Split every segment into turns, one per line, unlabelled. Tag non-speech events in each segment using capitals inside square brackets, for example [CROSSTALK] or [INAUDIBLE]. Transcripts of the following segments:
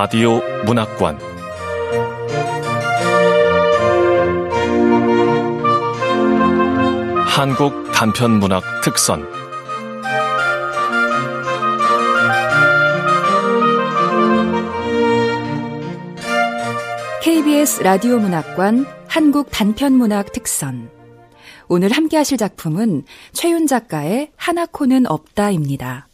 라디오 문학관. 한국 단편 문학 특선.
KBS 라디오 문학관 한국 단편 문학 특선. 오늘 함께 하실 작품은 최윤 작가의 하나코는 없다입니다.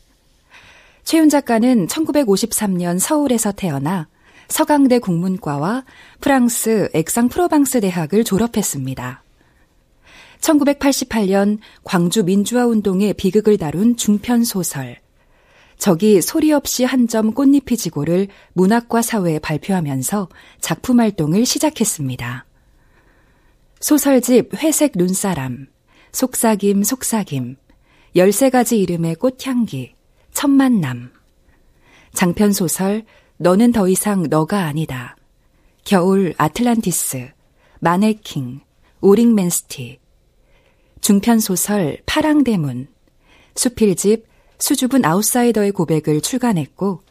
최윤 작가는 1953년 서울에서 태어나 서강대 국문과와 프랑스 엑상 프로방스 대학을 졸업했습니다. 1988년 광주 민주화 운동의 비극을 다룬 중편 소설 저기 소리 없이 한 점 꽃잎이 지고를 문학과 사회에 발표하면서 작품 활동을 시작했습니다. 소설집 회색 눈사람, 속삭임 속삭임, 13가지 이름의 꽃향기, 천만남, 장편소설 너는 더 이상 너가 아니다, 겨울 아틀란티스, 마네킹, 오링맨스티, 중편소설 파랑대문, 수필집 수줍은 아웃사이더의 고백을 출간했고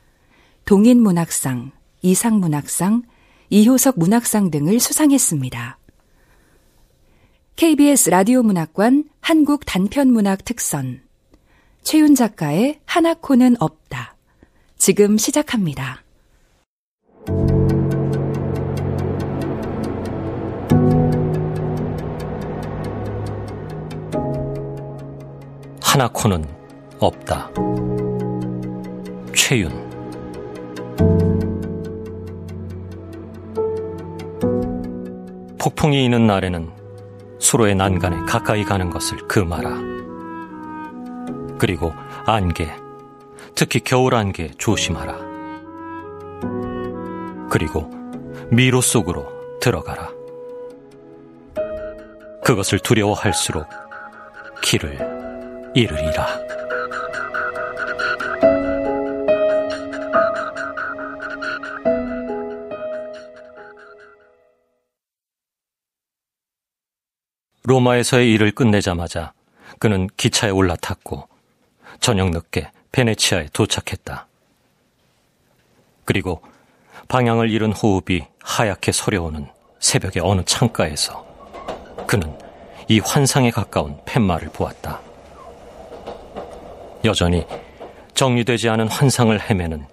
동인문학상, 이상문학상, 이효석 문학상 등을 수상했습니다. KBS 라디오 문학관 한국 단편문학 특선 최윤 작가의 하나코는 없다. 지금 시작합니다.
하나코는 없다. 최윤 폭풍이 있는 날에는 수로의 난간에 가까이 가는 것을 금하라. 그리고 안개, 특히 겨울 안개 조심하라. 그리고 미로 속으로 들어가라. 그것을 두려워할수록 길을 잃으리라. 로마에서의 일을 끝내자마자 그는 기차에 올라탔고 저녁 늦게 베네치아에 도착했다. 그리고 방향을 잃은 호흡이 하얗게 서려오는 새벽의 어느 창가에서 그는 이 환상에 가까운 팻말을 보았다. 여전히 정리되지 않은 환상을 헤매는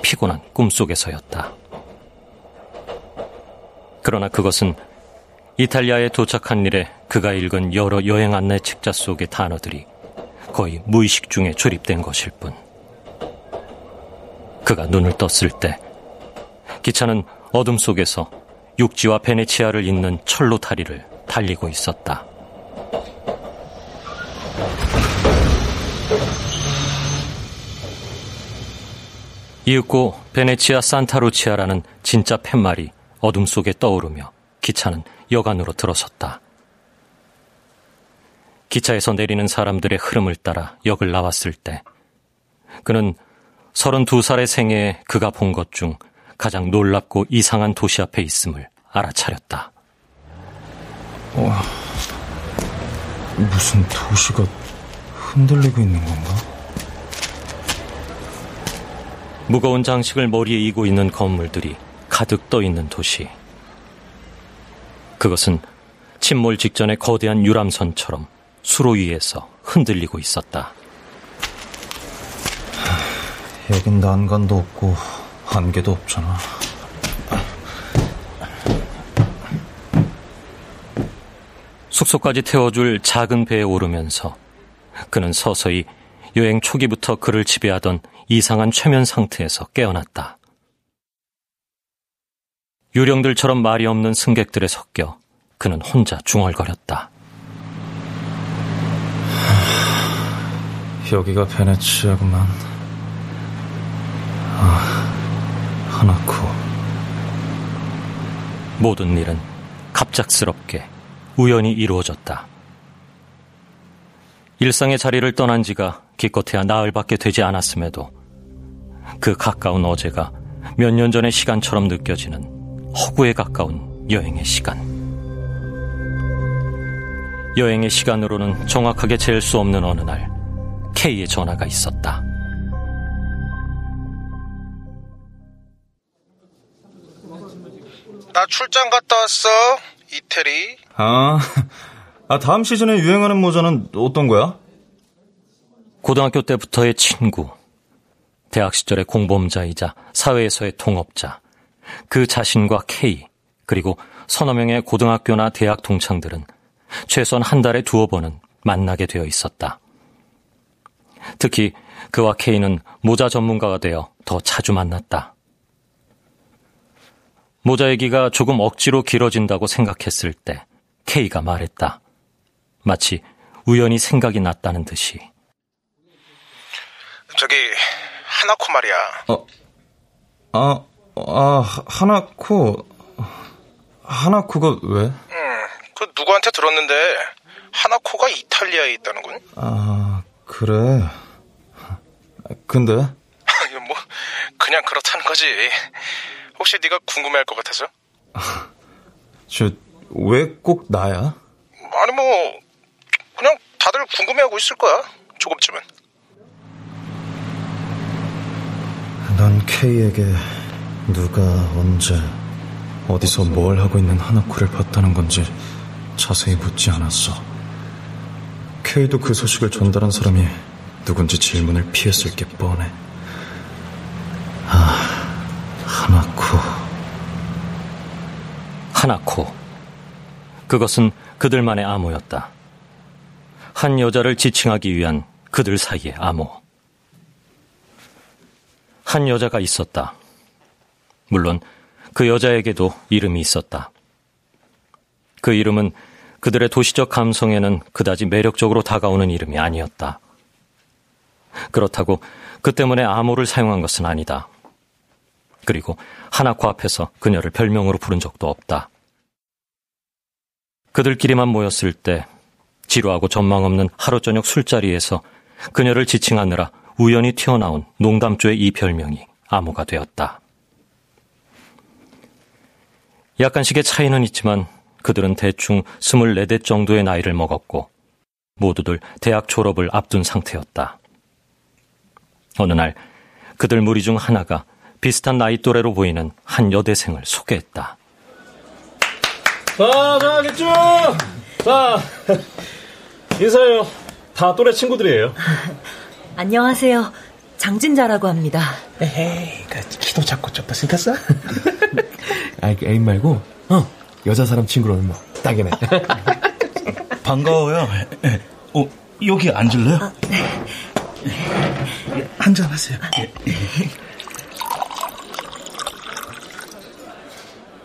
피곤한 꿈속에서였다. 그러나 그것은 이탈리아에 도착한 일에 그가 읽은 여러 여행 안내 책자 속의 단어들이 거의 무의식 중에 조립된 것일 뿐. 그가 눈을 떴을 때 기차는 어둠 속에서 육지와 베네치아를 잇는 철로 다리를 달리고 있었다. 이윽고 베네치아 산타루치아라는 진짜 팻말이 어둠 속에 떠오르며 기차는 여간으로 들어섰다. 기차에서 내리는 사람들의 흐름을 따라 역을 나왔을 때 그는 32살의 생애에 그가 본 것 중 가장 놀랍고 이상한 도시 앞에 있음을 알아차렸다.
와, 무슨 도시가 흔들리고 있는 건가?
무거운 장식을 머리에 이고 있는 건물들이 가득 떠 있는 도시. 그것은 침몰 직전의 거대한 유람선처럼 수로 위에서 흔들리고 있었다.
여긴 난간도 없고 한계도 없잖아.
숙소까지 태워줄 작은 배에 오르면서 그는 서서히 여행 초기부터 그를 지배하던 이상한 최면 상태에서 깨어났다. 유령들처럼 말이 없는 승객들에 섞여 그는 혼자 중얼거렸다.
여기가 베네치아구만. 아, 하나코.
모든 일은 갑작스럽게 우연히 이루어졌다. 일상의 자리를 떠난 지가 기껏해야 나흘밖에 되지 않았음에도 그 가까운 어제가 몇 년 전의 시간처럼 느껴지는 허구에 가까운 여행의 시간. 여행의 시간으로는 정확하게 잴 수 없는 어느 날 K의 전화가 있었다.
나 출장 갔다 왔어. 이태리.
아, 아 다음 시즌에 유행하는 모자는 어떤 거야?
고등학교 때부터의 친구, 대학 시절의 공범자이자 사회에서의 통업자, 그 자신과 K, 그리고 서너 명의 고등학교나 대학 동창들은 최소한 한 달에 두어 번은 만나게 되어 있었다. 특히 그와 K는 모자 전문가가 되어 더 자주 만났다. 모자 얘기가 조금 억지로 길어진다고 생각했을 때 K가 말했다. 마치 우연히 생각이 났다는 듯이.
저기 하나코 말이야.
어, 아, 아, 하나코, 하나코가 왜?
응, 그 누구한테 들었는데 하나코가 이탈리아에 있다는군.
아, 그래. 근데?
뭐 그냥 그렇다는 거지. 혹시 네가 궁금해할 것 같아서?
저, 왜 꼭 나야?
아니 뭐 그냥 다들 궁금해하고 있을 거야. 조금쯤은.
난 K에게 누가 언제 어디서 뭘 하고 있는 하나코를 봤다는 건지 자세히 묻지 않았어. K도 그 소식을 전달한 사람이 누군지 질문을 피했을 게 뻔해. 아, 하나코.
하나코. 그것은 그들만의 암호였다. 한 여자를 지칭하기 위한 그들 사이의 암호. 한 여자가 있었다. 물론 그 여자에게도 이름이 있었다. 그 이름은 그들의 도시적 감성에는 그다지 매력적으로 다가오는 이름이 아니었다. 그렇다고 그 때문에 암호를 사용한 것은 아니다. 그리고 하나코 앞에서 그녀를 별명으로 부른 적도 없다. 그들끼리만 모였을 때 지루하고 전망 없는 하루 저녁 술자리에서 그녀를 지칭하느라 우연히 튀어나온 농담조의 이 별명이 암호가 되었다. 약간씩의 차이는 있지만 그들은 대충 24대 정도의 나이를 먹었고 모두들 대학 졸업을 앞둔 상태였다. 어느 날 그들 무리 중 하나가 비슷한 나이 또래로 보이는 한 여대생을 소개했다.
자, 자, 겠죠 자, [LAUGHS] 인사해요. 다 또래 친구들이에요. [LAUGHS]
안녕하세요. 장진자라고 합니다.
에헤이, 그 키도 작고 좁다 생겼어? 아, 그 애인 말고, 어, 여자 사람 친구로는 뭐, 딱이네. [LAUGHS]
반가워요. 어, 여기 앉을래요? 아, 네. 한잔 하세요.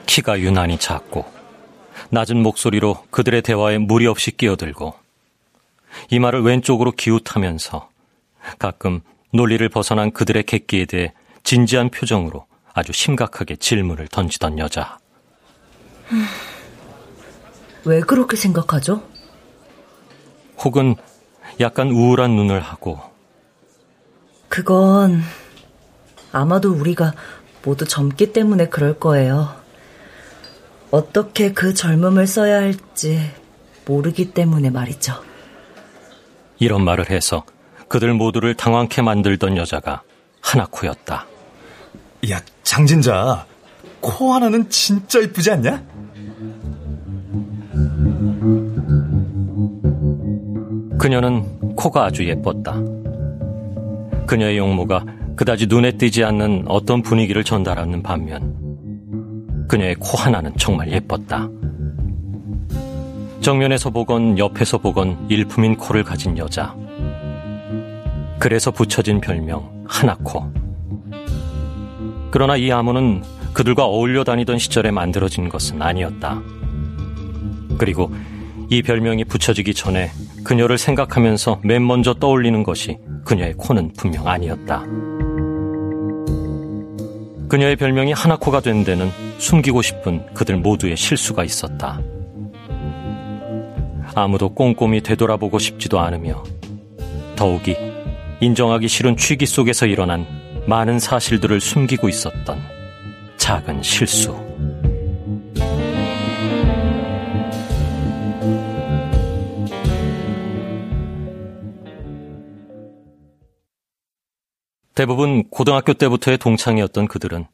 키가 유난히 작고 낮은 목소리로 그들의 대화에 무리 없이 끼어들고 이마를 왼쪽으로 기웃하면서 가끔 논리를 벗어난 그들의 객기에 대해 진지한 표정으로 아주 심각하게 질문을 던지던 여자.
왜 그렇게 생각하죠?
혹은 약간 우울한 눈을 하고
그건 아마도 우리가 모두 젊기 때문에 그럴 거예요. 어떻게 그 젊음을 써야 할지 모르기 때문에 말이죠.
이런 말을 해서 그들 모두를 당황케 만들던 여자가 하나코였다.
야, 장진자. 코 하나는 진짜 이쁘지 않냐?
그녀는 코가 아주 예뻤다. 그녀의 용모가 그다지 눈에 띄지 않는 어떤 분위기를 전달하는 반면 그녀의 코 하나는 정말 예뻤다. 정면에서 보건 옆에서 보건 일품인 코를 가진 여자. 그래서 붙여진 별명 하나코. 그러나 이 암호는 그들과 어울려 다니던 시절에 만들어진 것은 아니었다. 그리고 이 별명이 붙여지기 전에 그녀를 생각하면서 맨 먼저 떠올리는 것이 그녀의 코는 분명 아니었다. 그녀의 별명이 하나코가 된 데는 숨기고 싶은 그들 모두의 실수가 있었다. 아무도 꼼꼼히 되돌아보고 싶지도 않으며 더욱이 인정하기 싫은 취기 속에서 일어난 많은 사실들을 숨기고 있었던 작은 실수. 대부분 고등학교 때부터의 동창이었던 그들은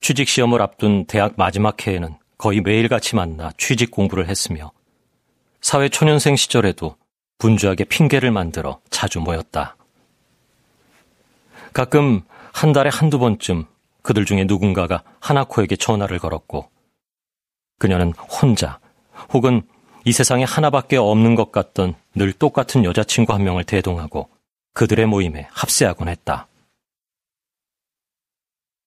취직 시험을 앞둔 대학 마지막 해에는 거의 매일같이 만나 취직 공부를 했으며 사회 초년생 시절에도 분주하게 핑계를 만들어 자주 모였다. 가끔 한 달에 한두 번쯤 그들 중에 누군가가 하나코에게 전화를 걸었고 그녀는 혼자 혹은 이 세상에 하나밖에 없는 것 같던 늘 똑같은 여자친구 한 명을 대동하고 그들의 모임에 합세하곤 했다.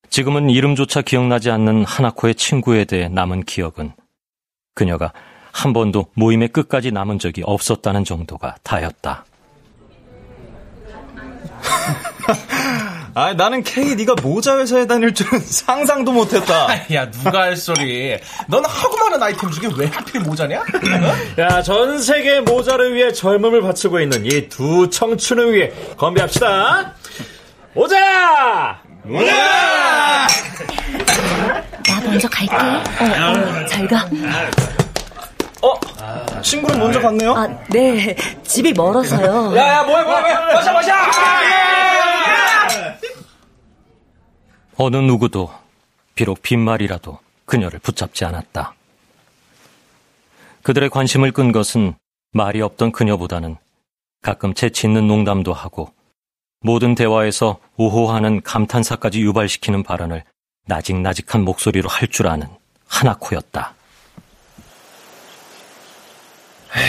지금은 이름조차 기억나지 않는 하나코의 친구에 대해 남은 기억은 그녀가 한 번도 모임의 끝까지 남은 적이 없었다는 정도가 다였다. [LAUGHS]
아, 나는 K 네가 모자 회사에 다닐 줄은 [LAUGHS] 상상도 못했다.
야, 누가 할 소리? 넌 하고 많은 아이템 중에 왜 하필 모자냐?
야, 전 세계 모자를 위해 젊음을 바치고 있는 이 두 청춘을 위해 건배합시다. 모자! 모자!
나 먼저 갈게. 어, 어, 잘 가.
어? 친구는 먼저 갔네요?
아, 네. 집이 멀어서요.
야, 야, 뭐야, 뭐야, 뭐야. 마셔, 마셔!
어느 누구도 비록 빈말이라도 그녀를 붙잡지 않았다. 그들의 관심을 끈 것은 말이 없던 그녀보다는 가끔 재치 있는 농담도 하고 모든 대화에서 우호하는 감탄사까지 유발시키는 발언을 나직나직한 목소리로 할 줄 아는 하나코였다.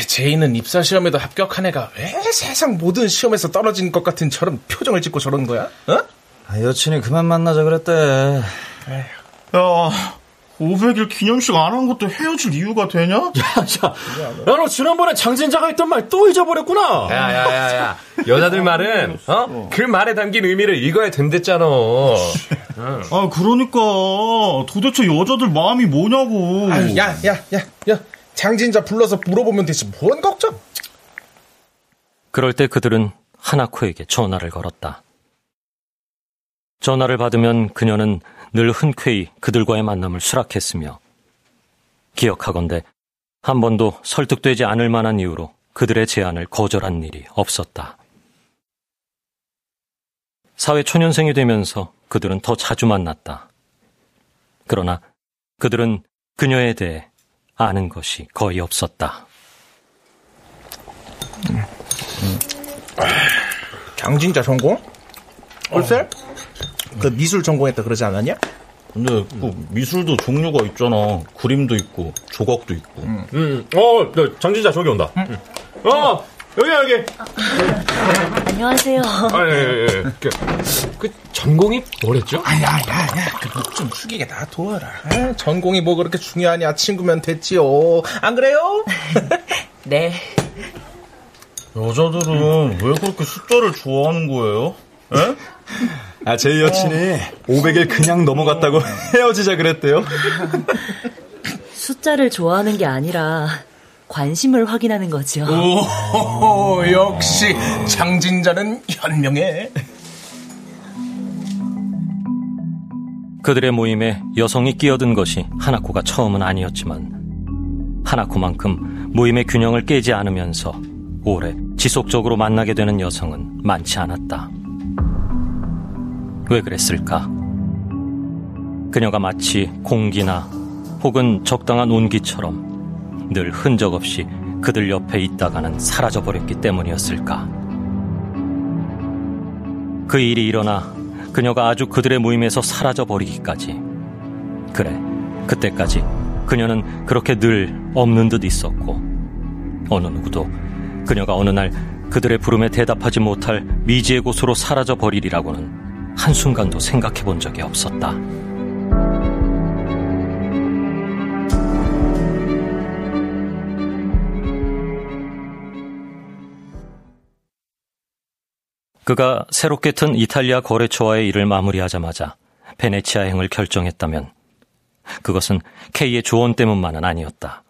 제이는 입사 시험에도 합격한 애가 왜 세상 모든 시험에서 떨어진 것 같은 저런 표정을 짓고 저러는 거야? 어?
아, 여친이 그만 만나자 그랬대.
야, 500일 기념식 안 한 것도 헤어질 이유가 되냐? [LAUGHS] 야,
야, 야, 너 지난번에 장진자가 했던 말 또 잊어버렸구나.
야, 야, 야, 야. 여자들 말은, 어? 그 말에 담긴 의미를 읽어야 된댔잖아. [LAUGHS]
아, 그러니까. 도대체 여자들 마음이 뭐냐고.
아유, 야, 야, 야, 야. 장진자 불러서 물어보면 되지. 뭔 걱정?
그럴 때 그들은 하나코에게 전화를 걸었다. 전화를 받으면 그녀는 늘 흔쾌히 그들과의 만남을 수락했으며 기억하건대 한 번도 설득되지 않을 만한 이유로 그들의 제안을 거절한 일이 없었다. 사회 초년생이 되면서 그들은 더 자주 만났다. 그러나 그들은 그녀에 대해 아는 것이 거의 없었다.
장진자 전공? 글쎄? 그 미술 전공했다 그러지 않았냐?
근데 그 미술도 종류가 있잖아. 그림도 있고 조각도 있고.
음, 음. 어, 너 장진자 저기 온다. 음. 어, 여기 여기.
안녕하세요.
아, 예, 예, 예. 그, 그 전공이 뭐랬죠?
아, 야, 야, 야. 그목좀 숙이게 놔둬라. 아, 전공이 뭐 그렇게 중요하냐? 친구면 됐지요. 안 그래요? [LAUGHS]
네.
여자들은 왜 그렇게 숫자를 좋아하는 거예요? 에?
아, 제 여친이 어. 500일 그냥 넘어갔다고 [LAUGHS] 헤어지자 그랬대요.
숫자를 좋아하는 게 아니라 관심을 확인하는 거죠.
오, 역시 장진자는 현명해.
그들의 모임에 여성이 끼어든 것이 하나코가 처음은 아니었지만 하나코만큼 모임의 균형을 깨지 않으면서 오래 지속적으로 만나게 되는 여성은 많지 않았다. 왜 그랬을까? 그녀가 마치 공기나 혹은 적당한 온기처럼 늘 흔적 없이 그들 옆에 있다가는 사라져버렸기 때문이었을까? 그 일이 일어나 그녀가 아주 그들의 모임에서 사라져버리기까지. 그래, 그때까지 그녀는 그렇게 늘 없는 듯 있었고, 어느 누구도 그녀가 어느 날 그들의 부름에 대답하지 못할 미지의 곳으로 사라져버리리라고는 한순간도 생각해 본 적이 없었다. 그가 새롭게 튼 이탈리아 거래처와의 일을 마무리하자마자 베네치아 행을 결정했다면 그것은 K의 조언 때문만은 아니었다.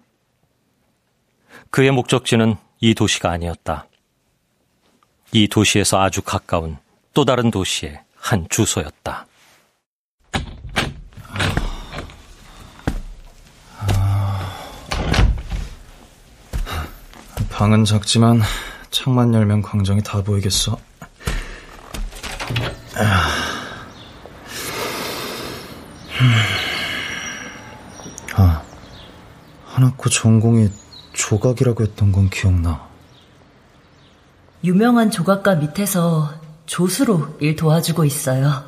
그의 목적지는 이 도시가 아니었다. 이 도시에서 아주 가까운 또 다른 도시에 한 주소였다.
방은 작지만 창만 열면 광장이 다 보이겠어. 음. 아, 하나코 전공이 조각이라고 했던 건 기억나.
유명한 조각가 밑에서 조수로 일 도와주고 있어요.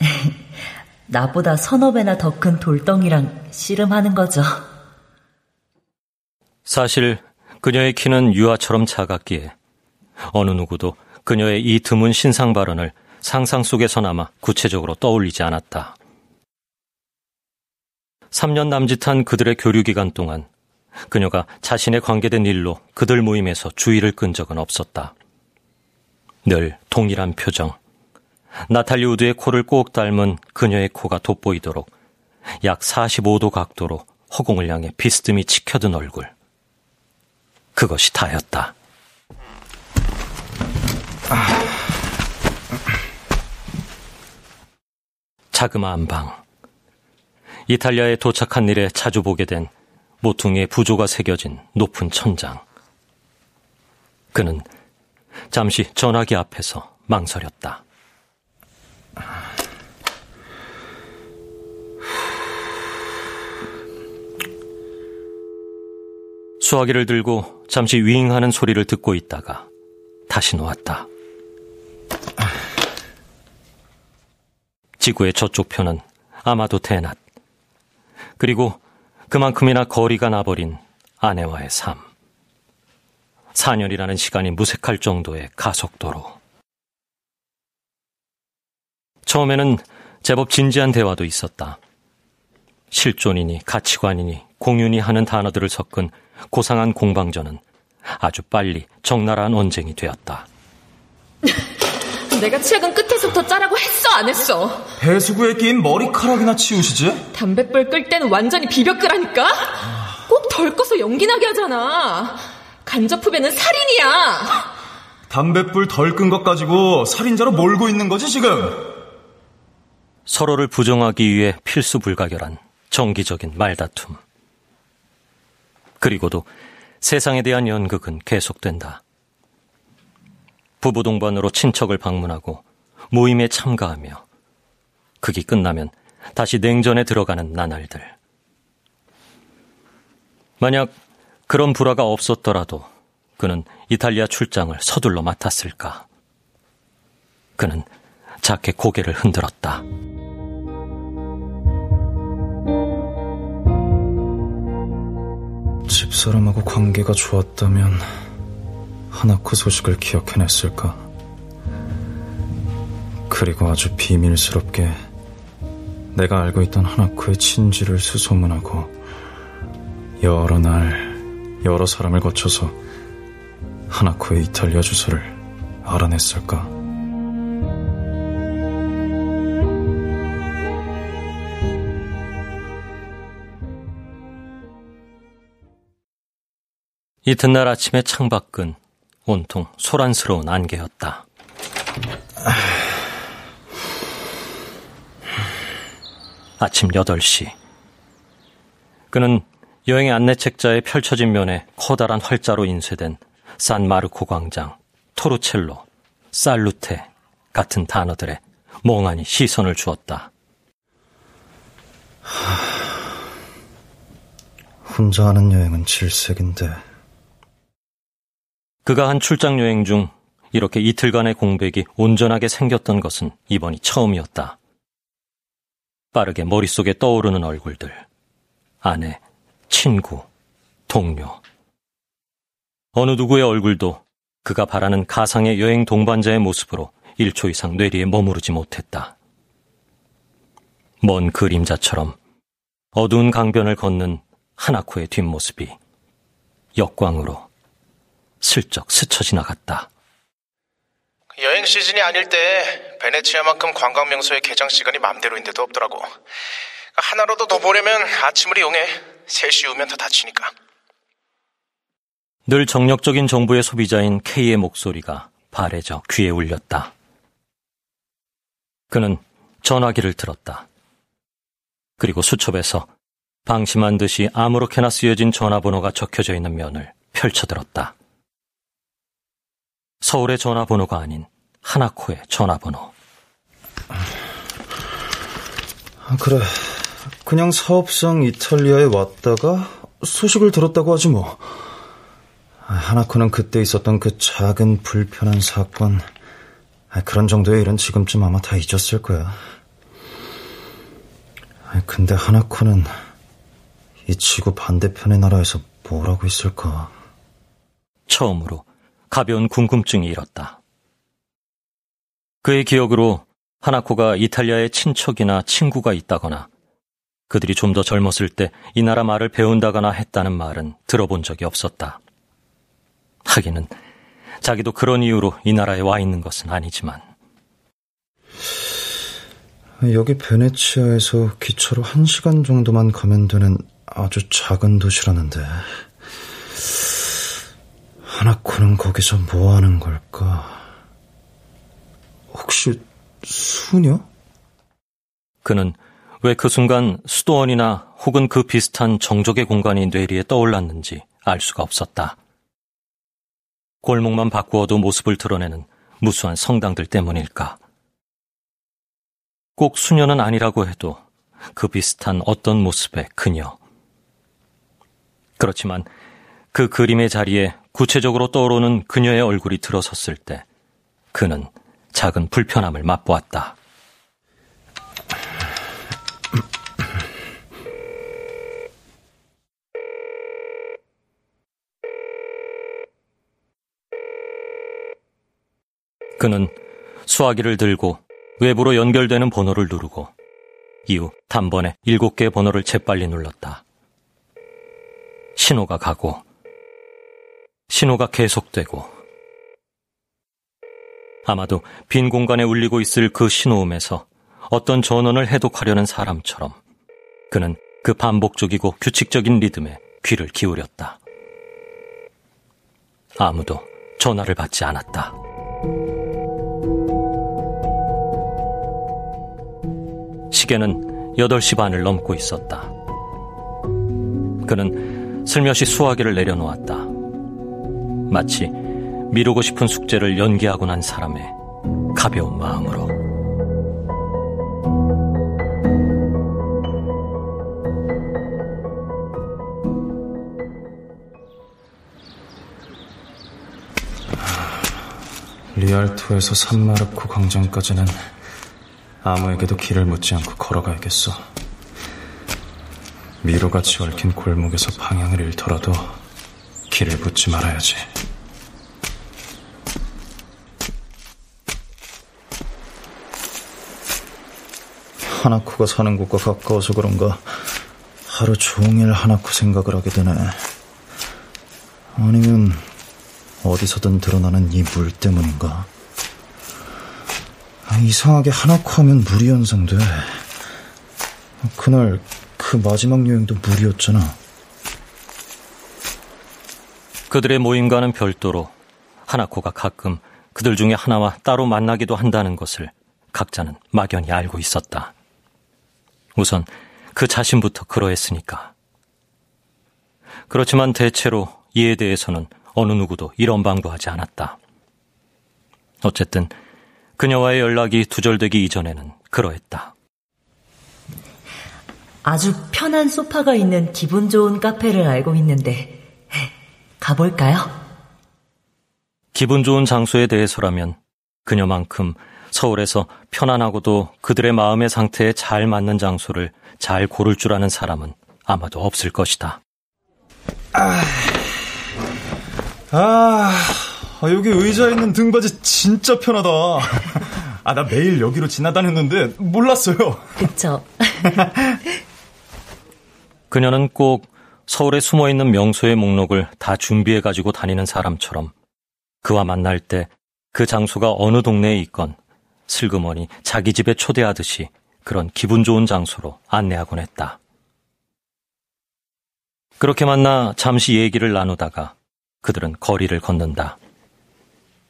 [LAUGHS] 나보다 서너 배나 더 큰 돌덩이랑 씨름하는 거죠.
사실 그녀의 키는 유아처럼 작았기에 어느 누구도 그녀의 이 드문 신상 발언을 상상 속에서나마 구체적으로 떠올리지 않았다. 3년 남짓한 그들의 교류 기간 동안 그녀가 자신의 관계된 일로 그들 모임에서 주의를 끈 적은 없었다. 늘 동일한 표정. 나탈리 우드의 코를 꼭 닮은 그녀의 코가 돋보이도록 약 45도 각도로 허공을 향해 비스듬히 치켜든 얼굴. 그것이 다였다. 자그마한 방. 이탈리아에 도착한 일에 자주 보게 된 모퉁이의 부조가 새겨진 높은 천장. 그는 잠시 전화기 앞에서 망설였다. 수화기를 들고 잠시 윙하는 소리를 듣고 있다가 다시 놓았다. 지구의 저쪽 편은 아마도 대낮. 그리고 그만큼이나 거리가 나버린 아내와의 삶. 4년이라는 시간이 무색할 정도의 가속도로. 처음에는 제법 진지한 대화도 있었다. 실존이니 가치관이니 공윤이 하는 단어들을 섞은 고상한 공방전은 아주 빨리 적나라한 언쟁이 되었다. [LAUGHS]
내가 최근 끝에서부터 짜라고 했어 안 했어?
배수구에 끼인 머리카락이나 치우시지?
담뱃불 끌 때는 완전히 비벼 끄라니까? 꼭 덜 꺼서 연기나게 하잖아. 간접 후배는 살인이야.
담뱃불 덜 끈 것 가지고 살인자로 몰고 있는 거지 지금?
서로를 부정하기 위해 필수 불가결한 정기적인 말다툼. 그리고도 세상에 대한 연극은 계속된다. 부부 동반으로 친척을 방문하고 모임에 참가하며 극이 끝나면 다시 냉전에 들어가는 나날들. 만약 그런 불화가 없었더라도 그는 이탈리아 출장을 서둘러 맡았을까? 그는 작게 고개를 흔들었다.
집사람하고 관계가 좋았다면 하나코 소식을 기억해냈을까? 그리고 아주 비밀스럽게 내가 알고 있던 하나코의 친지를 수소문하고 여러 날 여러 사람을 거쳐서 하나코의 이탈리아 주소를 알아냈을까?
이튿날 아침에 창밖은 온통 소란스러운 안개였다. 아침 8시. 그는 여행의 안내책자에 펼쳐진 면에 커다란 활자로 인쇄된 산 마르코 광장, 토르첼로, 살루테 같은 단어들에 멍하니 시선을 주었다.
혼자 하는 여행은 질색인데.
그가 한 출장 여행 중 이렇게 이틀간의 공백이 온전하게 생겼던 것은 이번이 처음이었다. 빠르게 머릿속에 떠오르는 얼굴들. 아내, 친구, 동료. 어느 누구의 얼굴도 그가 바라는 가상의 여행 동반자의 모습으로 1초 이상 뇌리에 머무르지 못했다. 먼 그림자처럼 어두운 강변을 걷는 하나코의 뒷모습이 역광으로 슬쩍 스쳐 지나갔다.
여행 시즌이 아닐 때 베네치아만큼 관광 명소의 개장 시간이 맘대로인데도 없더라고. 하나라도 더 보려면 아침을 이용해. 3시 이후면 다 닫히니까.
늘 정력적인 정부의 소비자인 K의 목소리가 발해져 귀에 울렸다. 그는 전화기를 들었다. 그리고 수첩에서 방심한 듯이 아무렇게나 쓰여진 전화번호가 적혀져 있는 면을 펼쳐들었다. 서울의 전화번호가 아닌 하나코의 전화번호.
아, 그래. 그냥 사업상 이탈리아에 왔다가 소식을 들었다고 하지 뭐. 아, 하나코는 그때 있었던 그 작은 불편한 사건, 아, 그런 정도의 일은 지금쯤 아마 다 잊었을 거야. 아, 근데 하나코는 이 지구 반대편의 나라에서 뭘 하고 있을까?
처음으로 가벼운 궁금증이 일었다. 그의 기억으로 하나코가 이탈리아에 친척이나 친구가 있다거나 그들이 좀 더 젊었을 때 이 나라 말을 배운다거나 했다는 말은 들어본 적이 없었다. 하기는 자기도 그런 이유로 이 나라에 와 있는 것은 아니지만
여기 베네치아에서 기차로 한 시간 정도만 가면 되는 아주 작은 도시라는데 하나코는 거기서 뭐 하는 걸까? 혹시 수녀?
그는 왜 그 순간 수도원이나 혹은 그 비슷한 정적의 공간이 뇌리에 떠올랐는지 알 수가 없었다. 골목만 바꾸어도 모습을 드러내는 무수한 성당들 때문일까? 꼭 수녀는 아니라고 해도 그 비슷한 어떤 모습의 그녀. 그렇지만 그 그림의 자리에 구체적으로 떠오르는 그녀의 얼굴이 들어섰을 때 그는 작은 불편함을 맛보았다. 그는 수화기를 들고 외부로 연결되는 번호를 누르고 이후 단번에 일곱 개의 번호를 재빨리 눌렀다. 신호가 가고 신호가 계속되고 아마도 빈 공간에 울리고 있을 그 신호음에서 어떤 전원을 해독하려는 사람처럼 그는 그 반복적이고 규칙적인 리듬에 귀를 기울였다. 아무도 전화를 받지 않았다. 시계는 8시 반을 넘고 있었다. 그는 슬며시 수화기를 내려놓았다. 마치 미루고 싶은 숙제를 연기하고 난 사람의 가벼운 마음으로.
리알토에서 산마르코 광장까지는 아무에게도 길을 묻지 않고 걸어가야겠어. 미로같이 얽힌 골목에서 방향을 잃더라도 길을 묻지 말아야지. 하나코가 사는 곳과 가까워서 그런가 하루 종일 하나코 생각을 하게 되네. 아니면 어디서든 드러나는 이 물 때문인가? 아, 이상하게 하나코 하면 물이 연상돼. 그날 그 마지막 여행도 물이었잖아.
그들의 모임과는 별도로 하나코가 가끔 그들 중에 하나와 따로 만나기도 한다는 것을 각자는 막연히 알고 있었다. 우선 그 자신부터 그러했으니까. 그렇지만 대체로 이에 대해서는 어느 누구도 이런 방도 하지 않았다. 어쨌든 그녀와의 연락이 두절되기 이전에는 그러했다.
아주 편한 소파가 있는 기분 좋은 카페를 알고 있는데 가볼까요?
기분 좋은 장소에 대해서라면 그녀만큼 서울에서 편안하고도 그들의 마음의 상태에 잘 맞는 장소를 잘 고를 줄 아는 사람은 아마도 없을 것이다.
아, 아 아, 여기 의자에 있는 등받이 진짜 편하다. 아, 나 매일 여기로 지나다녔는데 몰랐어요.
그쵸. [LAUGHS]
그녀는 꼭 서울에 숨어 있는 명소의 목록을 다 준비해 가지고 다니는 사람처럼 그와 만날 때 그 장소가 어느 동네에 있건 슬그머니 자기 집에 초대하듯이 그런 기분 좋은 장소로 안내하곤 했다. 그렇게 만나 잠시 얘기를 나누다가 그들은 거리를 걷는다.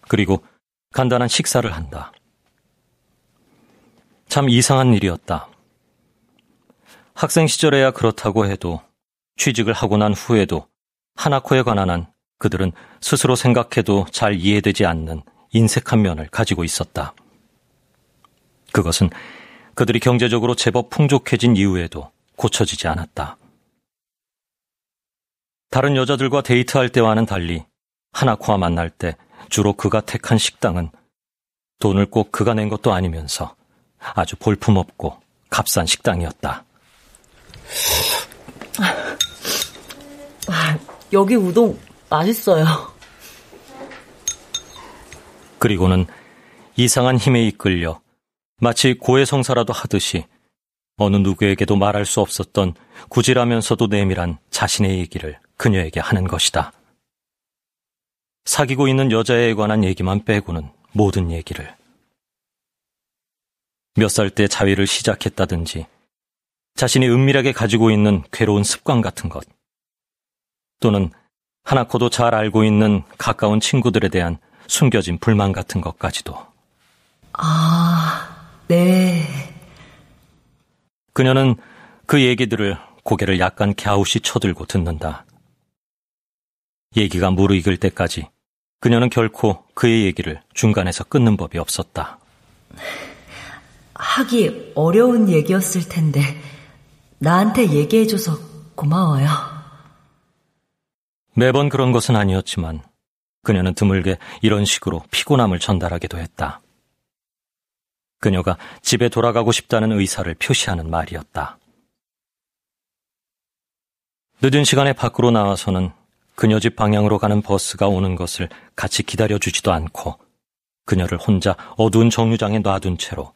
그리고 간단한 식사를 한다. 참 이상한 일이었다. 학생 시절에야 그렇다고 해도 취직을 하고 난 후에도 하나코에 관한 한 그들은 스스로 생각해도 잘 이해되지 않는 인색한 면을 가지고 있었다. 그것은 그들이 경제적으로 제법 풍족해진 이후에도 고쳐지지 않았다. 다른 여자들과 데이트할 때와는 달리 하나코와 만날 때 주로 그가 택한 식당은 돈을 꼭 그가 낸 것도 아니면서 아주 볼품없고 값싼 식당이었다.
아, 여기 우동 맛있어요.
그리고는 이상한 힘에 이끌려 마치 고해성사라도 하듯이 어느 누구에게도 말할 수 없었던 구질하면서도 내밀한 자신의 얘기를 그녀에게 하는 것이다. 사귀고 있는 여자에 관한 얘기만 빼고는 모든 얘기를. 몇 살 때 자위를 시작했다든지, 자신이 은밀하게 가지고 있는 괴로운 습관 같은 것, 또는 하나코도 잘 알고 있는 가까운 친구들에 대한 숨겨진 불만 같은 것까지도.
아, 네.
그녀는 그 얘기들을 고개를 약간 갸웃이 쳐들고 듣는다. 얘기가 무르익을 때까지 그녀는 결코 그의 얘기를 중간에서 끊는 법이 없었다.
하기 어려운 얘기였을 텐데, 나한테 얘기해줘서 고마워요.
매번 그런 것은 아니었지만, 그녀는 드물게 이런 식으로 피곤함을 전달하기도 했다. 그녀가 집에 돌아가고 싶다는 의사를 표시하는 말이었다. 늦은 시간에 밖으로 나와서는 그녀 집 방향으로 가는 버스가 오는 것을 같이 기다려주지도 않고 그녀를 혼자 어두운 정류장에 놔둔 채로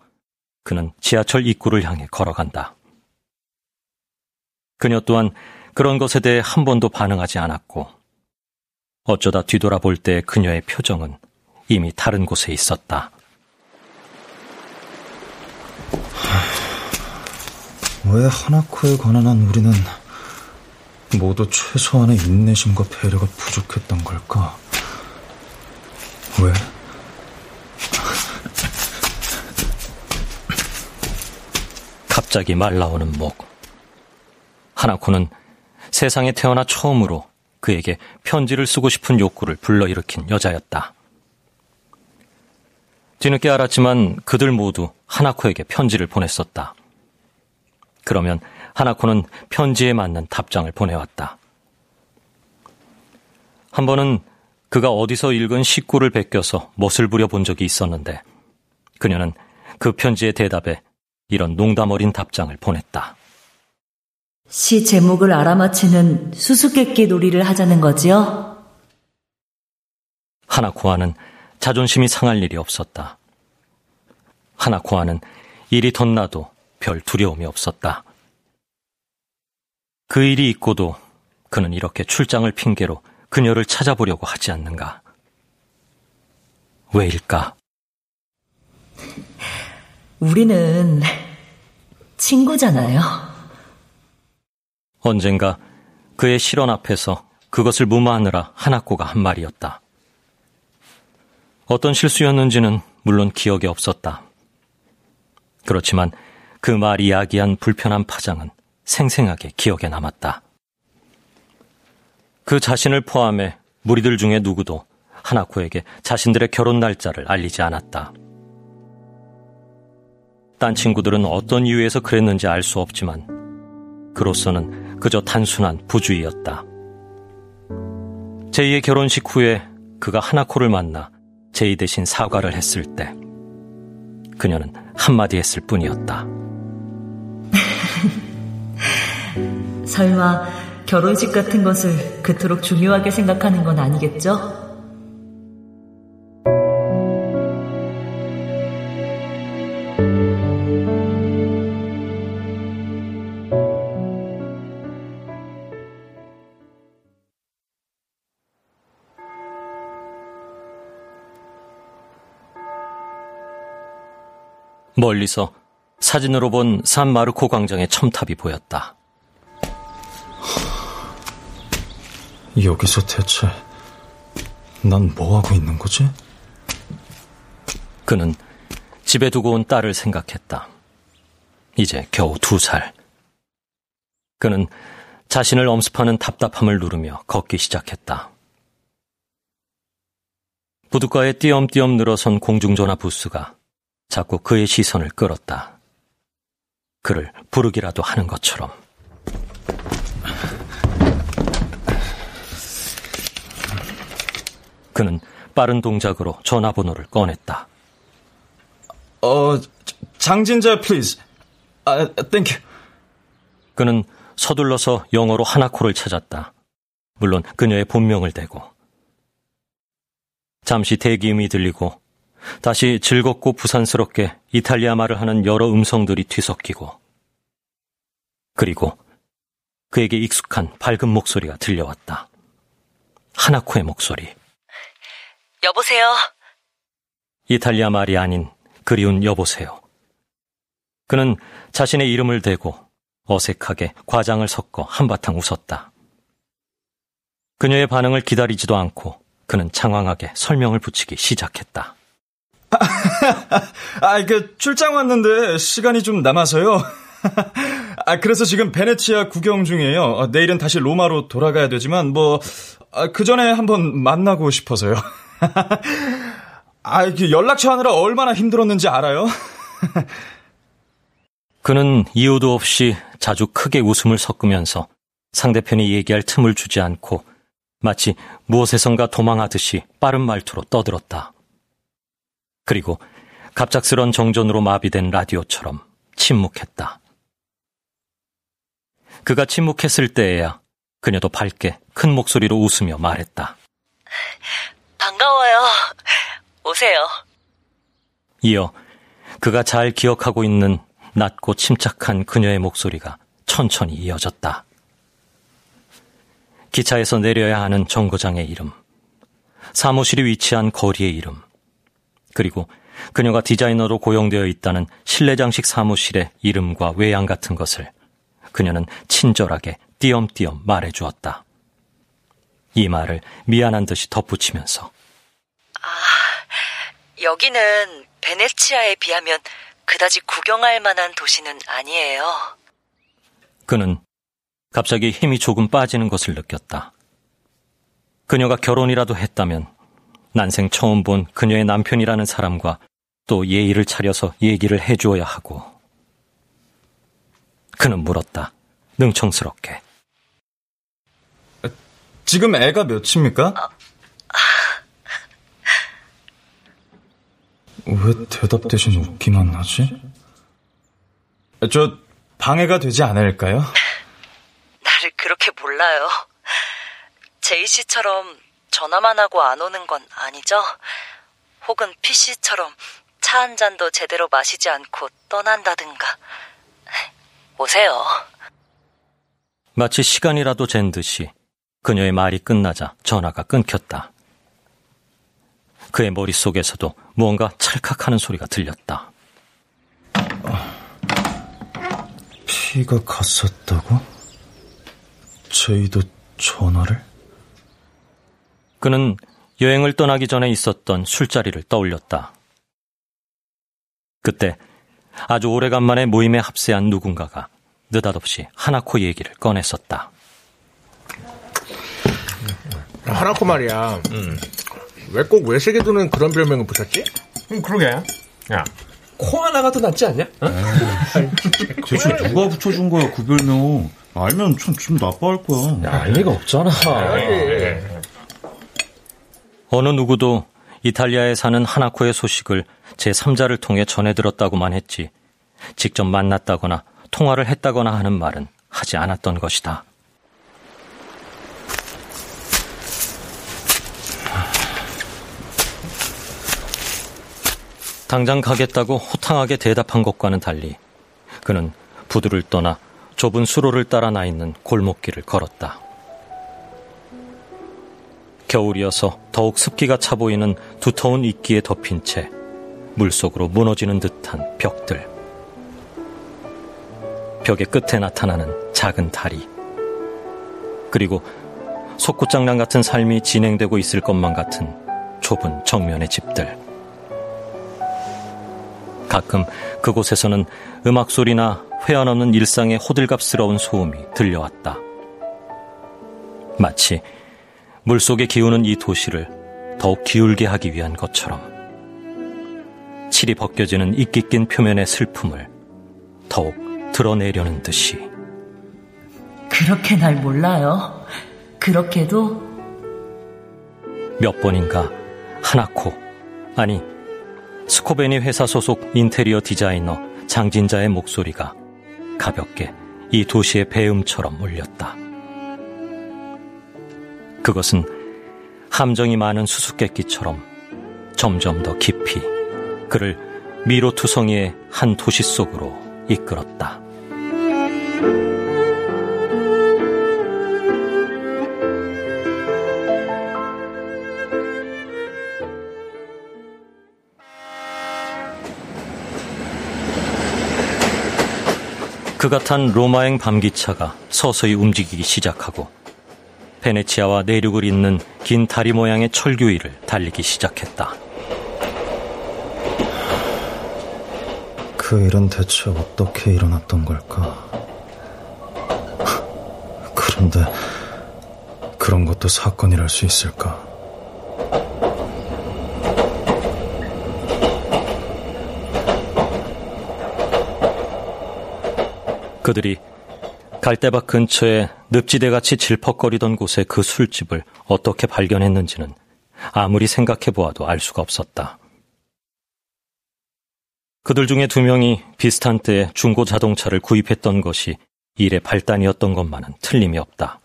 그는 지하철 입구를 향해 걸어간다. 그녀 또한 그런 것에 대해 한 번도 반응하지 않았고 어쩌다 뒤돌아볼 때 그녀의 표정은 이미 다른 곳에 있었다.
왜 하나코에 관한 한 우리는 모두 최소한의 인내심과 배려가 부족했던 걸까? 왜?
갑자기 말 나오는 목. 하나코는 세상에 태어나 처음으로 그에게 편지를 쓰고 싶은 욕구를 불러일으킨 여자였다. 뒤늦게 알았지만 그들 모두 하나코에게 편지를 보냈었다. 그러면 하나코는 편지에 맞는 답장을 보내왔다. 한 번은 그가 어디서 읽은 식구를 베껴서 멋을 부려 본 적이 있었는데 그녀는 그 편지의 대답에 이런 농담 어린 답장을 보냈다.
시 제목을 알아맞히는 수수께끼 놀이를 하자는 거지요?
하나코아는 자존심이 상할 일이 없었다. 하나코아는 일이 덧나도 별 두려움이 없었다. 그 일이 있고도 그는 이렇게 출장을 핑계로 그녀를 찾아보려고 하지 않는가? 왜일까?
우리는 친구잖아요.
언젠가 그의 실언 앞에서 그것을 무마하느라 하나코가 한 말이었다. 어떤 실수였는지는 물론 기억에 없었다. 그렇지만 그 말 이 야기한 불편한 파장은 생생하게 기억에 남았다. 그 자신을 포함해 무리들 중에 누구도 하나코에게 자신들의 결혼 날짜를 알리지 않았다. 딴 친구들은 어떤 이유에서 그랬는지 알 수 없지만 그로서는 그저 단순한 부주의였다. 제이의 결혼식 후에 그가 하나코를 만나 제이 대신 사과를 했을 때 그녀는 한마디 했을 뿐이었다.
설마 결혼식 같은 것을 그토록 중요하게 생각하는 건 아니겠죠?
멀리서 사진으로 본 산마르코 광장의 첨탑이 보였다.
여기서 대체 난 뭐하고 있는 거지?
그는 집에 두고 온 딸을 생각했다. 이제 겨우 두 살. 그는 자신을 엄습하는 답답함을 누르며 걷기 시작했다. 부둣가에 띄엄띄엄 늘어선 공중전화 부스가 자꾸 그의 시선을 끌었다. 그를 부르기라도 하는 것처럼. 그는 빠른 동작으로 전화번호를 꺼냈다.
어, 장진자, please. 아, thank you.
그는 서둘러서 영어로 하나코를 찾았다. 물론 그녀의 본명을 대고. 잠시 대기음이 들리고 다시 즐겁고 부산스럽게 이탈리아 말을 하는 여러 음성들이 뒤섞이고 그리고 그에게 익숙한 밝은 목소리가 들려왔다. 하나코의 목소리.
여보세요?
이탈리아 말이 아닌 그리운 여보세요. 그는 자신의 이름을 대고 어색하게 과장을 섞어 한바탕 웃었다. 그녀의 반응을 기다리지도 않고 그는 장황하게 설명을 붙이기 시작했다. [LAUGHS]
아, 그 출장 왔는데 시간이 좀 남아서요. [LAUGHS] 아, 그래서 지금 베네치아 구경 중이에요. 어, 내일은 다시 로마로 돌아가야 되지만 뭐 아, 그 전에 한번 만나고 싶어서요. [LAUGHS] [LAUGHS] 아, 그 연락처 하느라 얼마나 힘들었는지 알아요? [LAUGHS]
그는 이유도 없이 자주 크게 웃음을 섞으면서 상대편이 얘기할 틈을 주지 않고 마치 무엇에선가 도망하듯이 빠른 말투로 떠들었다. 그리고 갑작스런 정전으로 마비된 라디오처럼 침묵했다. 그가 침묵했을 때에야 그녀도 밝게 큰 목소리로 웃으며 말했다.
반가워요. 오세요.
이어 그가 잘 기억하고 있는 낮고 침착한 그녀의 목소리가 천천히 이어졌다. 기차에서 내려야 하는 정거장의 이름, 사무실이 위치한 거리의 이름, 그리고 그녀가 디자이너로 고용되어 있다는 실내장식 사무실의 이름과 외양 같은 것을 그녀는 친절하게 띄엄띄엄 말해 주었다. 이 말을 미안한 듯이 덧붙이면서
아, 여기는 베네치아에 비하면 그다지 구경할 만한 도시는 아니에요.
그는 갑자기 힘이 조금 빠지는 것을 느꼈다. 그녀가 결혼이라도 했다면 난생 처음 본 그녀의 남편이라는 사람과 또 예의를 차려서 얘기를 해주어야 하고. 그는 물었다. 능청스럽게.
지금 애가 몇입니까? 왜 대답 대신 웃기만 하지? 저 방해가 되지 않을까요?
나를 그렇게 몰라요. 제이 씨처럼 전화만 하고 안 오는 건 아니죠? 혹은 PC처럼 차 한 잔도 제대로 마시지 않고 떠난다든가. 오세요.
마치 시간이라도 잰 듯이 그녀의 말이 끝나자 전화가 끊겼다. 그의 머릿속에서도 무언가 찰칵하는 소리가 들렸다.
피가 갔었다고? 제이도 전화를?
그는 여행을 떠나기 전에 있었던 술자리를 떠올렸다. 그때 아주 오래간만에 모임에 합세한 누군가가 느닷없이 하나코 얘기를 꺼냈었다.
하나코 말이야. 음. 왜 꼭 외식에 두는 그런 별명을 붙였지?
음, 그러게. 야, 코 하나가 더 낫지 않냐? 어? [LAUGHS]
대체 누가 붙여준 거야, 그 별명. 알면 참 기분 나빠할 거야.
야, 알 리가 없잖아.
어느 누구도 이탈리아에 사는 하나코의 소식을 제 3자를 통해 전해 들었다고만 했지 직접 만났다거나 통화를 했다거나 하는 말은 하지 않았던 것이다. 당장 가겠다고 호탕하게 대답한 것과는 달리 그는 부두를 떠나 좁은 수로를 따라 나 있는 골목길을 걸었다. 겨울이어서 더욱 습기가 차 보이는 두터운 이끼에 덮인 채 물속으로 무너지는 듯한 벽들. 벽의 끝에 나타나는 작은 다리. 그리고 속구장난 같은 삶이 진행되고 있을 것만 같은 좁은 정면의 집들. 가끔 그곳에서는 음악 소리나 회한 없는 일상의 호들갑스러운 소음이 들려왔다. 마치 물속에 기우는 이 도시를 더욱 기울게 하기 위한 것처럼 칠이 벗겨지는 이끼 낀 표면의 슬픔을 더욱 드러내려는 듯이
그렇게 날 몰라요. 그렇게도
몇 번인가 하나코, 아니, 스코베니 회사 소속 인테리어 디자이너 장진자의 목소리가 가볍게 이 도시의 배음처럼 울렸다. 그것은 함정이 많은 수수께끼처럼 점점 더 깊이 그를 미로투성이의 한 도시 속으로 이끌었다. 그가 탄 로마행 밤기차가 서서히 움직이기 시작하고 베네치아와 내륙을 잇는 긴 다리 모양의 철교 위를 달리기 시작했다.
그 일은 대체 어떻게 일어났던 걸까? [LAUGHS] 그런데 그런 것도 사건이랄 수 있을까?
그들이 갈대밭 근처에 늪지대같이 질퍽거리던 곳에 그 술집을 어떻게 발견했는지는 아무리 생각해 보아도 알 수가 없었다. 그들 중에 두 명이 비슷한 때에 중고 자동차를 구입했던 것이 일의 발단이었던 것만은 틀림이 없다.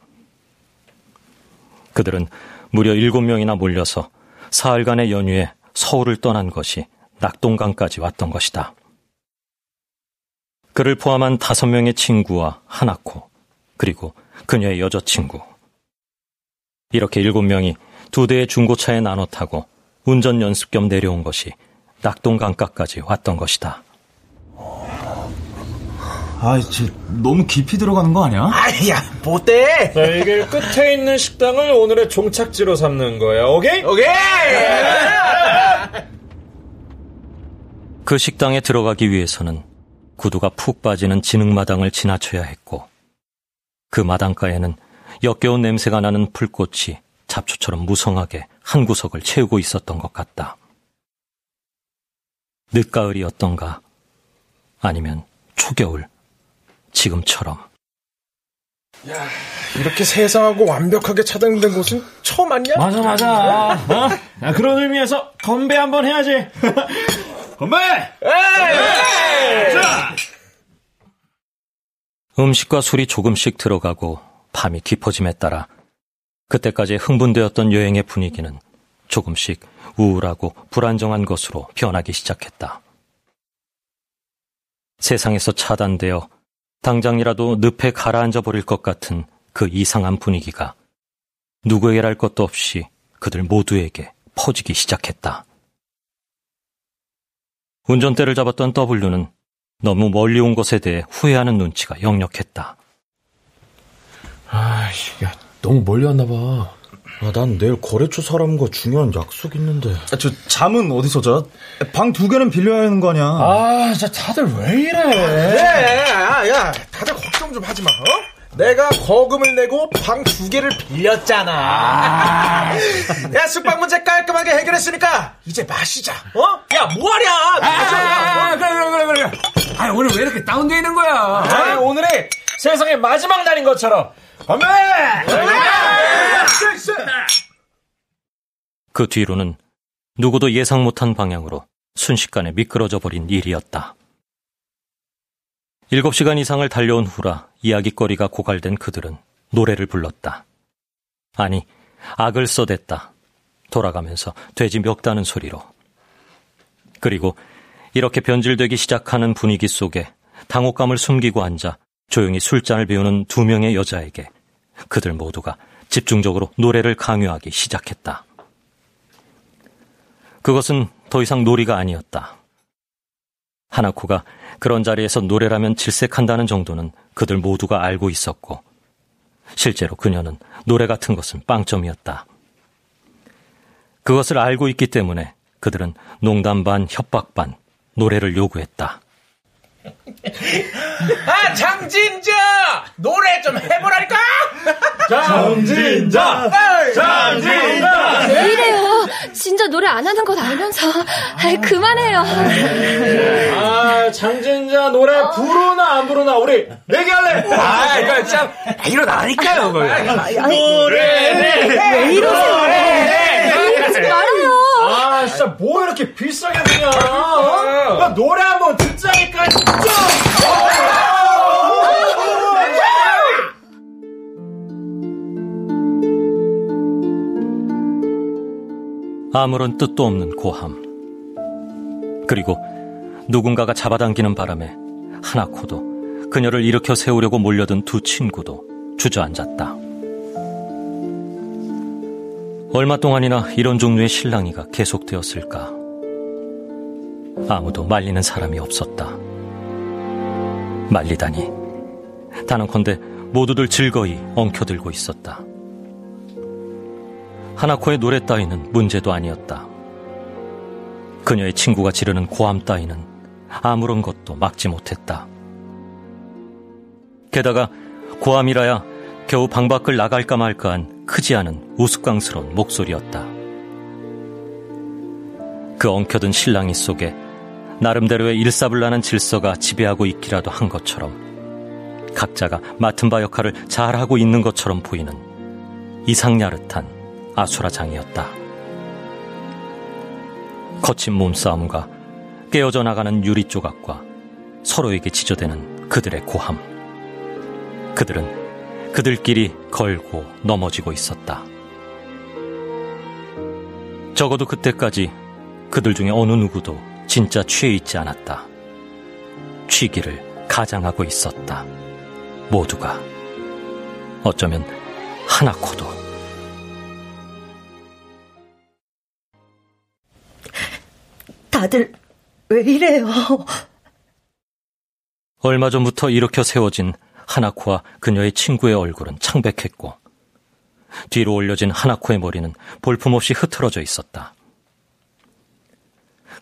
그들은 무려 일곱 명이나 몰려서 사흘간의 연휴에 서울을 떠난 것이 낙동강까지 왔던 것이다. 그를 포함한 다섯 명의 친구와 하나코, 그리고 그녀의 여자친구. 이렇게 일곱 명이 두 대의 중고차에 나눠 타고 운전 연습 겸 내려온 것이 낙동강가까지 왔던 것이다.
아, 쟤 너무 깊이 들어가는 거 아니야?
아야, 못돼.
자, 이게 끝에 있는 식당을 오늘의 종착지로 삼는 거야. 오케이?
오케이.
그 식당에 들어가기 위해서는 구두가 푹 빠지는 진흙마당을 지나쳐야 했고 그 마당가에는 역겨운 냄새가 나는 풀꽃이 잡초처럼 무성하게 한 구석을 채우고 있었던 것 같다. 늦가을이었던가 아니면 초겨울 지금처럼
야, 이렇게 세상하고 완벽하게 차단된 곳은 처음 아니야?
맞아, 맞아. 어? 야, 그런 의미에서 건배 한번 해야지. [LAUGHS] 건배! 에이!
자! 음식과 술이 조금씩 들어가고 밤이 깊어짐에 따라 그때까지 흥분되었던 여행의 분위기는 조금씩 우울하고 불안정한 것으로 변하기 시작했다. 세상에서 차단되어 당장이라도 늪에 가라앉아 버릴 것 같은 그 이상한 분위기가 누구에게랄 것도 없이 그들 모두에게 퍼지기 시작했다. 운전대를 잡았던 W는 너무 멀리 온 것에 대해 후회하는 눈치가 역력했다.
아, 야, 너무 멀리 왔나 봐.
아, 난 내일 거래처 사람과 중요한 약속 있는데.
아, 저 잠은 어디서 자? 방 두 개는 빌려야 하는 거 아니야?
아, 진짜 다들 왜 이래? 네, 야, 야, 다들 걱정 좀 하지 마. 어? 내가 거금을 내고 방 두 개를 빌렸잖아. 아. 야, 숙박 문제 깔끔하게 해결했으니까 이제 마시자. 어? 야, 뭐하냐?
아, 아, 그래, 그래, 그래, 그래. 아, 오늘 왜 이렇게 다운되어 있는 거야?
아, 오늘이 세상의 마지막 날인 것처럼. 건배!
그 뒤로는 누구도 예상 못한 방향으로 순식간에 미끄러져 버린 일이었다. 일곱 시간 이상을 달려온 후라 이야기거리가 고갈된 그들은 노래를 불렀다. 아니, 악을 써댔다. 돌아가면서 돼지 멱다는 소리로. 그리고 이렇게 변질되기 시작하는 분위기 속에 당혹감을 숨기고 앉아 조용히 술잔을 비우는 두 명의 여자에게 그들 모두가 집중적으로 노래를 강요하기 시작했다. 그것은 더 이상 놀이가 아니었다. 하나코가 그런 자리에서 노래라면 질색한다는 정도는 그들 모두가 알고 있었고, 실제로 그녀는 노래 같은 것은 빵점이었다. 그것을 알고 있기 때문에 그들은 농담 반 협박 반 노래를 요구했다. [LAUGHS]
아, 장진자! 노래 좀 해보랄까? [LAUGHS]
장진자! 장진자!
왜 이래요? 진짜 노래 안 하는 것 알면서. 아이, 그만해요.
아, 장진자 노래 부르나 안 부르나 우리 내기할래?
아, 이거 참 일어나니까요.
노래
왜 이러세요? 하지 말아요.
아, 진짜 뭐 이렇게 비싸게 드냐? 어? 야, 노래 한번 듣자니까, 진짜!
아무런 뜻도 없는 고함. 그리고 누군가가 잡아당기는 바람에 하나코도 그녀를 일으켜 세우려고 몰려든 두 친구도 주저앉았다. 얼마 동안이나 이런 종류의 실랑이가 계속되었을까? 아무도 말리는 사람이 없었다. 말리다니. 단언컨대 모두들 즐거이 엉켜들고 있었다. 하나코의 노래 따위는 문제도 아니었다. 그녀의 친구가 지르는 고함 따위는 아무런 것도 막지 못했다. 게다가 고함이라야 겨우 방 밖을 나갈까 말까한 크지 않은 우스꽝스러운 목소리였다. 그 엉켜든 실랑이 속에 나름대로의 일사불란한 질서가 지배하고 있기라도 한 것처럼 각자가 맡은 바 역할을 잘하고 있는 것처럼 보이는 이상야릇한 아수라장이었다. 거친 몸싸움과 깨어져 나가는 유리 조각과 서로에게 지저대는 그들의 고함. 그들은 그들끼리 걸고 넘어지고 있었다. 적어도 그때까지 그들 중에 어느 누구도 진짜 취해 있지 않았다. 취기를 가장하고 있었다. 모두가. 어쩌면 하나코도.
다들 왜 이래요?
얼마 전부터 일으켜 세워진 하나코와 그녀의 친구의 얼굴은 창백했고 뒤로 올려진 하나코의 머리는 볼품없이 흐트러져 있었다.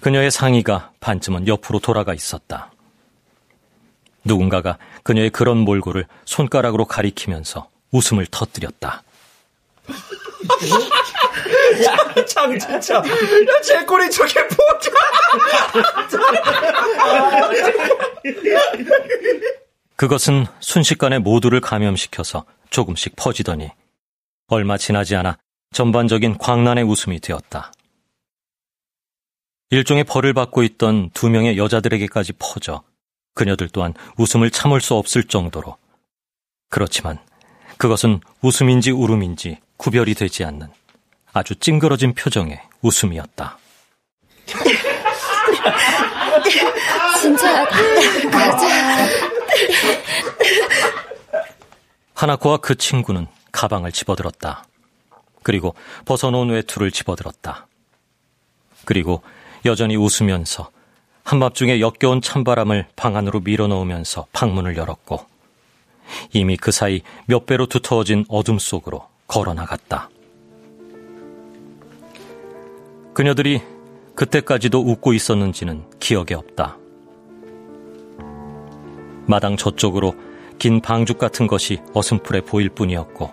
그녀의 상의가 반쯤은 옆으로 돌아가 있었다. 누군가가 그녀의 그런 몰골을 손가락으로 가리키면서 웃음을 터뜨렸다.
야, 참, 진짜. 야, 제 꼴이 저게 뭐야.
그것은 순식간에 모두를 감염시켜서 조금씩 퍼지더니 얼마 지나지 않아 전반적인 광란의 웃음이 되었다. 일종의 벌을 받고 있던 두 명의 여자들에게까지 퍼져 그녀들 또한 웃음을 참을 수 없을 정도로 그렇지만 그것은 웃음인지 울음인지 구별이 되지 않는 아주 찡그러진 표정의 웃음이었다. [LAUGHS]
진짜 가자.
하나코와 그 친구는 가방을 집어들었다. 그리고 벗어놓은 외투를 집어들었다. 그리고 여전히 웃으면서 한밤중에 역겨운 찬바람을 방 안으로 밀어넣으면서 방문을 열었고 이미 그 사이 몇 배로 두터워진 어둠 속으로 걸어나갔다. 그녀들이 그때까지도 웃고 있었는지는 기억에 없다. 마당 저쪽으로 긴 방죽 같은 것이 어슴풀에 보일 뿐이었고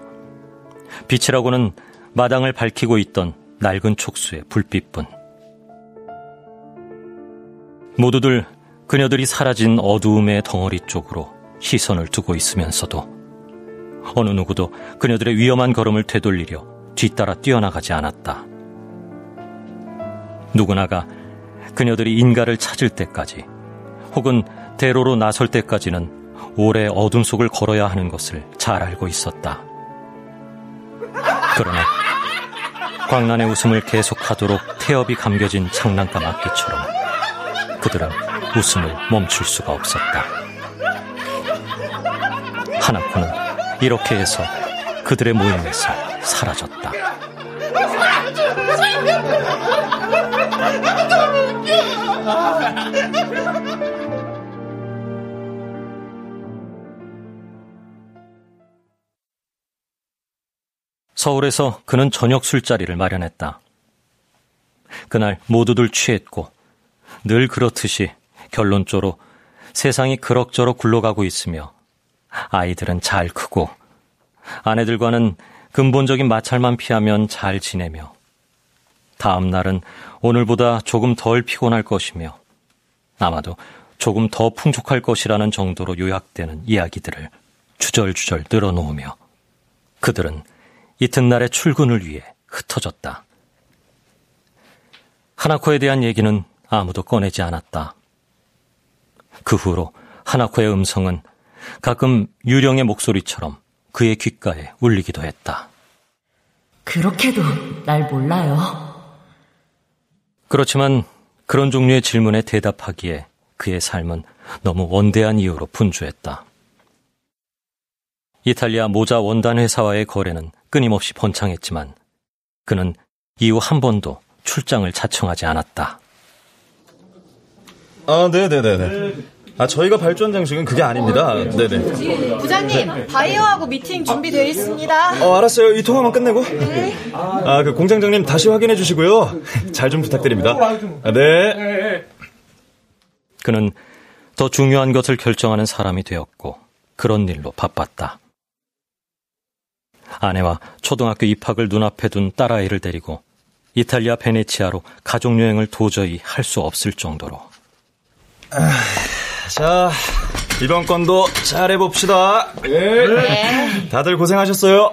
빛이라고는 마당을 밝히고 있던 낡은 촉수의 불빛뿐. 모두들 그녀들이 사라진 어두움의 덩어리 쪽으로 시선을 두고 있으면서도 어느 누구도 그녀들의 위험한 걸음을 되돌리려 뒤따라 뛰어나가지 않았다. 누구나가 그녀들이 인가를 찾을 때까지 혹은 대로로 나설 때까지는 오래 어둠 속을 걸어야 하는 것을 잘 알고 있었다. 그러나 광란의 웃음을 계속하도록 태엽이 감겨진 장난감 악기처럼 그들은 웃음을 멈출 수가 없었다. 하나코는 이렇게 해서 그들의 모임에서 사라졌다. 서울에서 그는 저녁 술자리를 마련했다. 그날 모두들 취했고 늘 그렇듯이 결론적으로 세상이 그럭저럭 굴러가고 있으며 아이들은 잘 크고 아내들과는 근본적인 마찰만 피하면 잘 지내며 다음 날은 오늘보다 조금 덜 피곤할 것이며 아마도 조금 더 풍족할 것이라는 정도로 요약되는 이야기들을 주절주절 늘어놓으며 그들은 이튿날의 출근을 위해 흩어졌다. 하나코에 대한 얘기는 아무도 꺼내지 않았다. 그 후로 하나코의 음성은 가끔 유령의 목소리처럼 그의 귓가에 울리기도 했다.
그렇게도 날 몰라요.
그렇지만 그런 종류의 질문에 대답하기에 그의 삶은 너무 원대한 이유로 분주했다. 이탈리아 모자 원단 회사와의 거래는 끊임없이 번창했지만 그는 이후 한 번도 출장을 자청하지 않았다.
아, 네네네네. 아, 저희가 발주한 장식은 그게 아닙니다. 네네.
부장님, 바이어하고 미팅 준비되어 있습니다.
어, 알았어요. 이 통화만 끝내고. 아, 그 공장장님 다시 확인해 주시고요. 잘 좀 부탁드립니다. 아, 네.
그는 더 중요한 것을 결정하는 사람이 되었고 그런 일로 바빴다. 아내와 초등학교 입학을 눈앞에 둔 딸아이를 데리고 이탈리아 베네치아로 가족여행을 도저히 할 수 없을 정도로.
아, 자, 이번 건도 잘해봅시다. 네. 다들 고생하셨어요.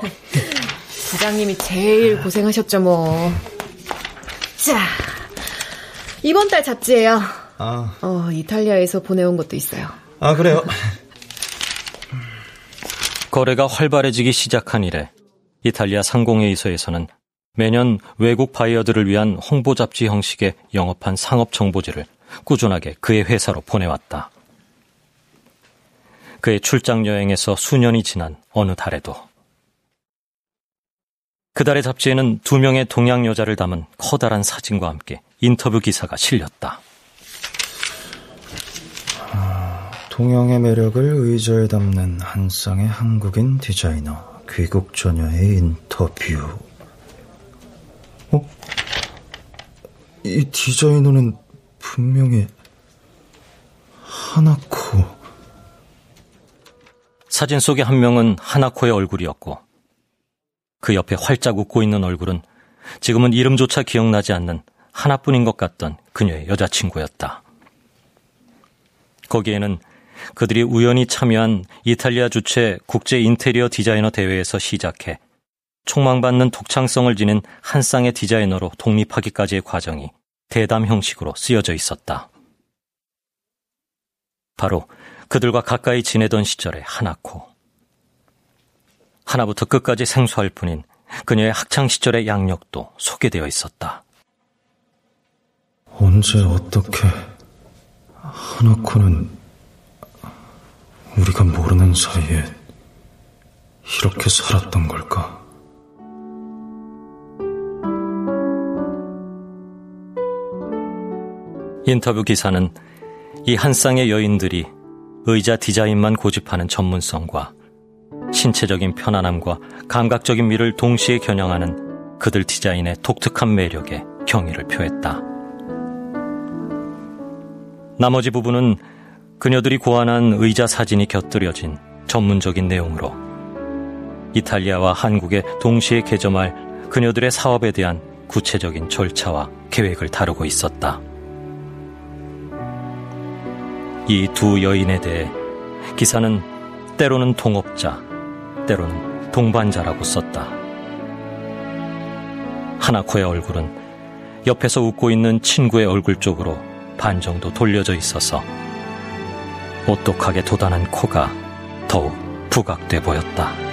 부장님이 제일 고생하셨죠, 뭐. 자, 이번 달 잡지예요. 아. 어, 이탈리아에서 보내온 것도 있어요.
아, 그래요?
거래가 활발해지기 시작한 이래 이탈리아 상공회의소에서는 매년 외국 바이어들을 위한 홍보 잡지 형식의 영업한 상업 정보지를 꾸준하게 그의 회사로 보내왔다. 그의 출장 여행에서 수년이 지난 어느 달에도 그달의 잡지에는 두 명의 동양 여자를 담은 커다란 사진과 함께 인터뷰 기사가 실렸다.
동양의 매력을 의자에 담는 한 쌍의 한국인 디자이너 귀국 전녀의 인터뷰. 어? 이 디자이너는 분명히 하나코.
사진 속의 한 명은 하나코의 얼굴이었고 그 옆에 활짝 웃고 있는 얼굴은 지금은 이름조차 기억나지 않는 하나뿐인 것 같던 그녀의 여자친구였다. 거기에는 그들이 우연히 참여한 이탈리아 주최 국제 인테리어 디자이너 대회에서 시작해 촉망받는 독창성을 지닌 한 쌍의 디자이너로 독립하기까지의 과정이 대담 형식으로 쓰여져 있었다. 바로 그들과 가까이 지내던 시절의 하나코. 하나부터 끝까지 생소할 뿐인 그녀의 학창 시절의 양력도 소개되어 있었다.
언제 어떻게 하나코는 우리가 모르는 사이에 이렇게 살았던 걸까?
인터뷰 기사는 이 한 쌍의 여인들이 의자 디자인만 고집하는 전문성과 신체적인 편안함과 감각적인 미를 동시에 겨냥하는 그들 디자인의 독특한 매력에 경의를 표했다. 나머지 부분은 그녀들이 고안한 의자 사진이 곁들여진 전문적인 내용으로 이탈리아와 한국에 동시에 개점할 그녀들의 사업에 대한 구체적인 절차와 계획을 다루고 있었다. 이 두 여인에 대해 기사는 때로는 동업자, 때로는 동반자라고 썼다. 하나코의 얼굴은 옆에서 웃고 있는 친구의 얼굴 쪽으로 반 정도 돌려져 있어서 오똑하게 돋아난 코가 더욱 부각돼 보였다.